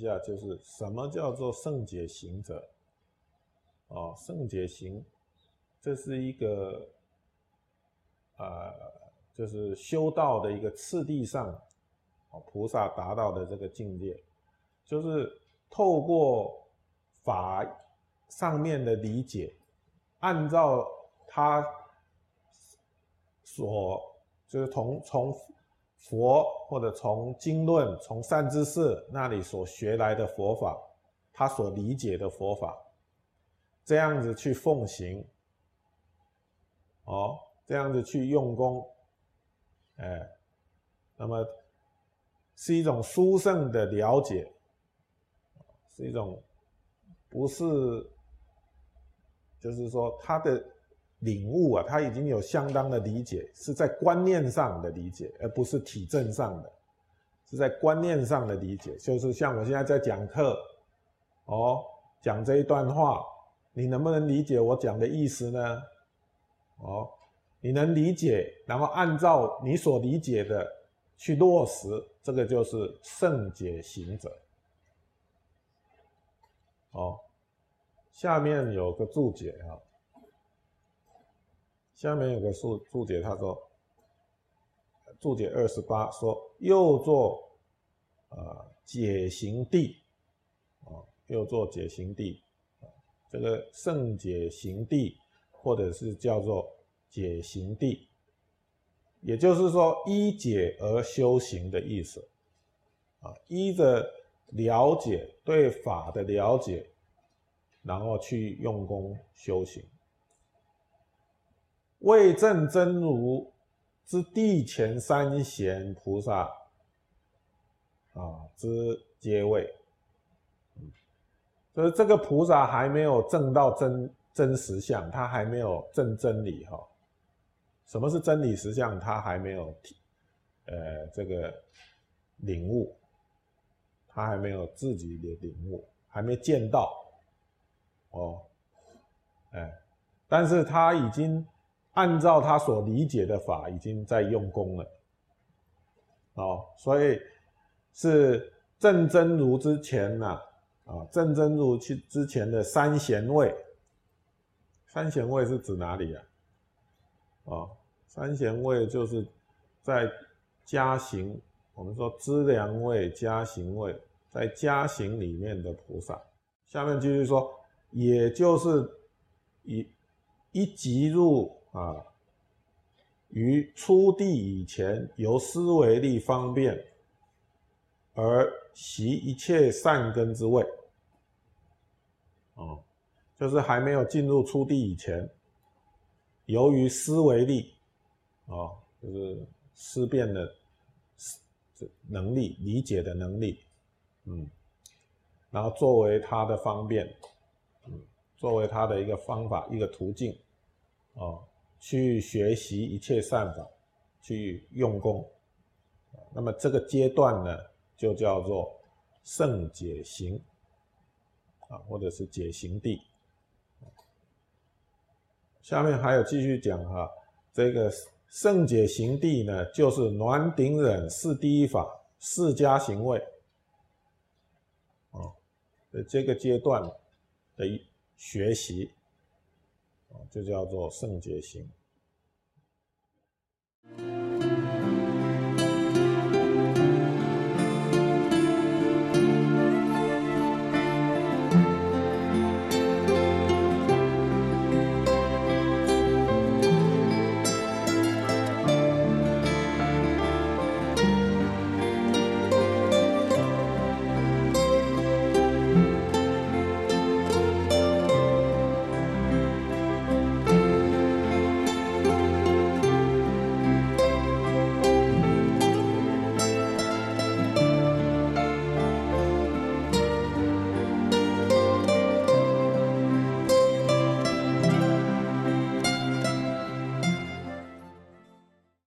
下，就是什么叫做圣解行者？哦，圣解行，这是一个，呃，就是修道的一个次第上，哦，菩萨达到的这个境界，就是透过法上面的理解，按照他所就是从从佛或者从经论、从善知识那里所学来的佛法，他所理解的佛法。这样子去奉行，哦，这样子去用功，哎，那么是一种殊胜的了解，是一种不是，就是说他的领悟啊，他已经有相当的理解，是在观念上的理解，而不是体证上的，是在观念上的理解，就是像我现在在讲课，哦，讲这一段话。你能不能理解我讲的意思呢？哦，你能理解，然后按照你所理解的去落实，这个就是圣解行者。哦，下面有个注解啊，下面有个注注解，他说，注解二十八说，又作啊解行地，啊又作解行地。这个圣解行地，或者是叫做解行地，也就是说依解而修行的意思，啊，依着了解对法的了解，然后去用功修行。为证真如之地前三贤菩萨，啊之皆位。就是这个菩萨还没有证到真真实相，他还没有证真理哈。什么是真理实相？他还没有，呃，这个领悟，他还没有自己的领悟，还没见到，哦，哎，但是他已经按照他所理解的法，已经在用功了，哦，所以是正真如之前呐。啊，正真如去之前的三贤位，三贤位是指哪里啊？啊，三贤位就是在家行，我们说资粮位、家行位，在家行里面的菩萨。下面继续说，也就是一一即入啊，于出地以前，由思维力方便而习一切善根之位。哦，就是还没有进入初地以前，由于思维力，哦，就是思辨的思这能力、理解的能力，嗯，然后作为他的方便，嗯，作为他的一个方法、一个途径，哦，去学习一切善法，去用功，那么这个阶段呢，就叫做圣解行。啊，或者是解行地，下面还有继续讲哈，这个圣解行地呢，就是暖顶忍是第一法释迦行位，哦，这个阶段的学习，就叫做圣洁心。